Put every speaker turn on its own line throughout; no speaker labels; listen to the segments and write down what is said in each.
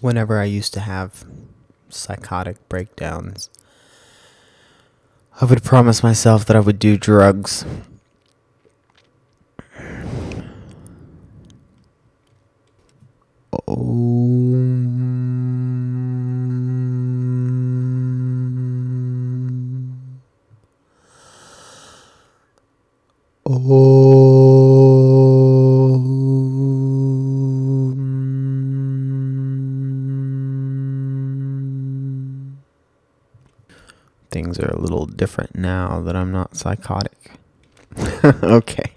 whenever I used to have psychotic breakdowns, I would promise myself that I would do drugs. Oh. Oh. Things are a little different now that I'm not psychotic. okay.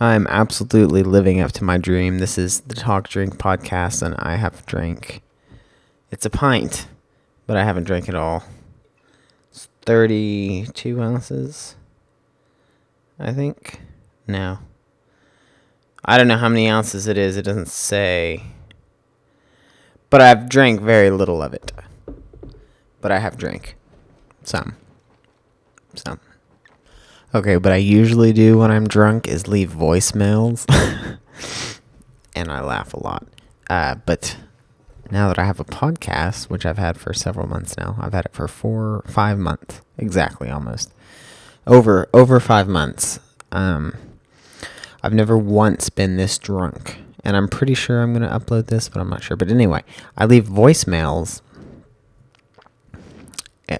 I'm absolutely living up to my dream. This is the Talk Drink podcast, and I have drank. It's a pint, but I haven't drank it all. It's 32 ounces, I think. No. I don't know how many ounces it is. It doesn't say. But I've drank very little of it. But I have drank some. Some. Okay, what I usually do when I'm drunk is leave voicemails. and I laugh a lot. Uh, but now that I have a podcast, which I've had for several months now, I've had it for four, five months, exactly, almost over over five months. Um, I've never once been this drunk, and I'm pretty sure I'm gonna upload this, but I'm not sure. But anyway, I leave voicemails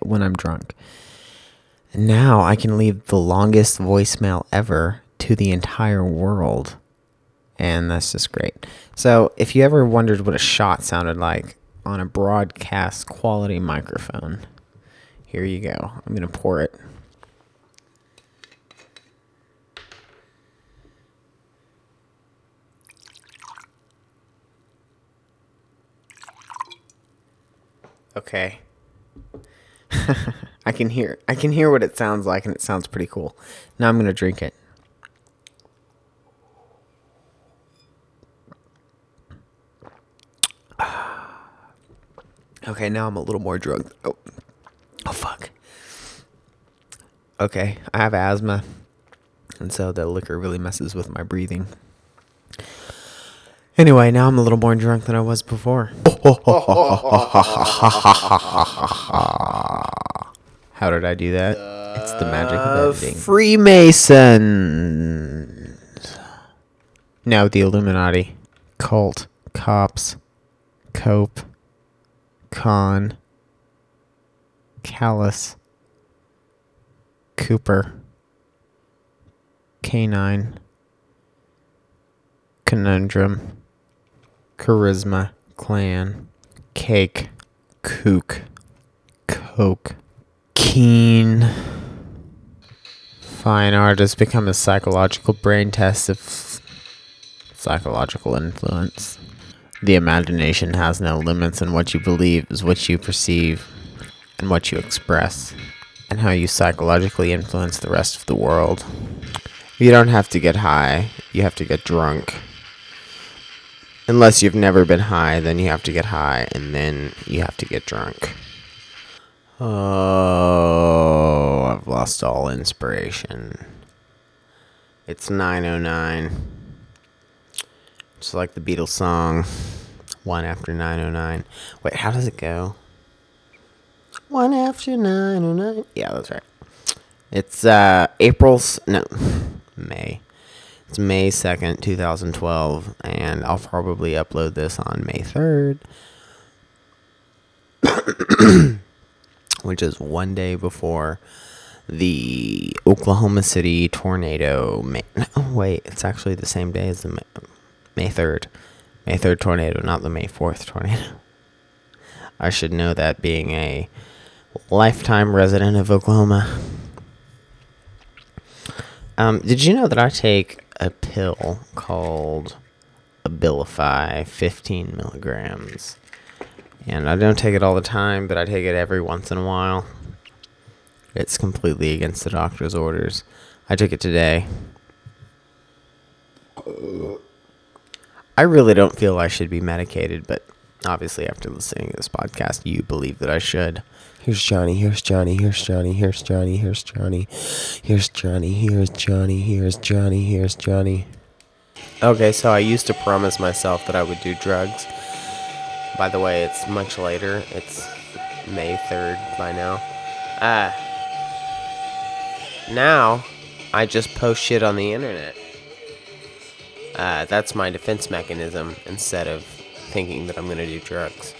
when I'm drunk. Now I can leave the longest voicemail ever to the entire world. And that's just great. So, if you ever wondered what a shot sounded like on a broadcast quality microphone, here you go. I'm going to pour it. Okay. I can hear I can hear what it sounds like and it sounds pretty cool. Now I'm going to drink it. Okay, now I'm a little more drunk. Oh. Oh fuck. Okay, I have asthma. And so the liquor really messes with my breathing. Anyway, now I'm a little more drunk than I was before. How did I do that? It's the magic of uh, editing. Freemasons. Now the Illuminati. Cult. Cops. Cope. Con. callous, Cooper. Canine. Conundrum charisma, clan, cake, kook, coke, keen. Fine art has become a psychological brain test of psychological influence. The imagination has no limits, and what you believe is what you perceive and what you express, and how you psychologically influence the rest of the world. You don't have to get high, you have to get drunk. Unless you've never been high, then you have to get high, and then you have to get drunk. Oh, I've lost all inspiration. It's 909. Just like the Beatles song, One After 909. Wait, how does it go? One After 909. Yeah, that's right. It's uh April's, no, May. It's May 2nd, 2012, and I'll probably upload this on May 3rd, which is one day before the Oklahoma City tornado. May, no, wait, it's actually the same day as the May, May 3rd. May 3rd tornado, not the May 4th tornado. I should know that being a lifetime resident of Oklahoma. Um, did you know that I take a pill called Abilify, 15 milligrams. And I don't take it all the time, but I take it every once in a while. It's completely against the doctor's orders. I took it today. I really don't feel I should be medicated, but obviously, after listening to this podcast, you believe that I should. Here's Johnny, here's Johnny, here's Johnny, here's Johnny, here's Johnny, here's Johnny, here's Johnny, here's Johnny, here's Johnny. Okay, so I used to promise myself that I would do drugs.
By the way, it's much later. It's May 3rd by now. Uh, now, I just post shit on the internet. Uh, that's my defense mechanism instead of thinking that I'm going to do drugs.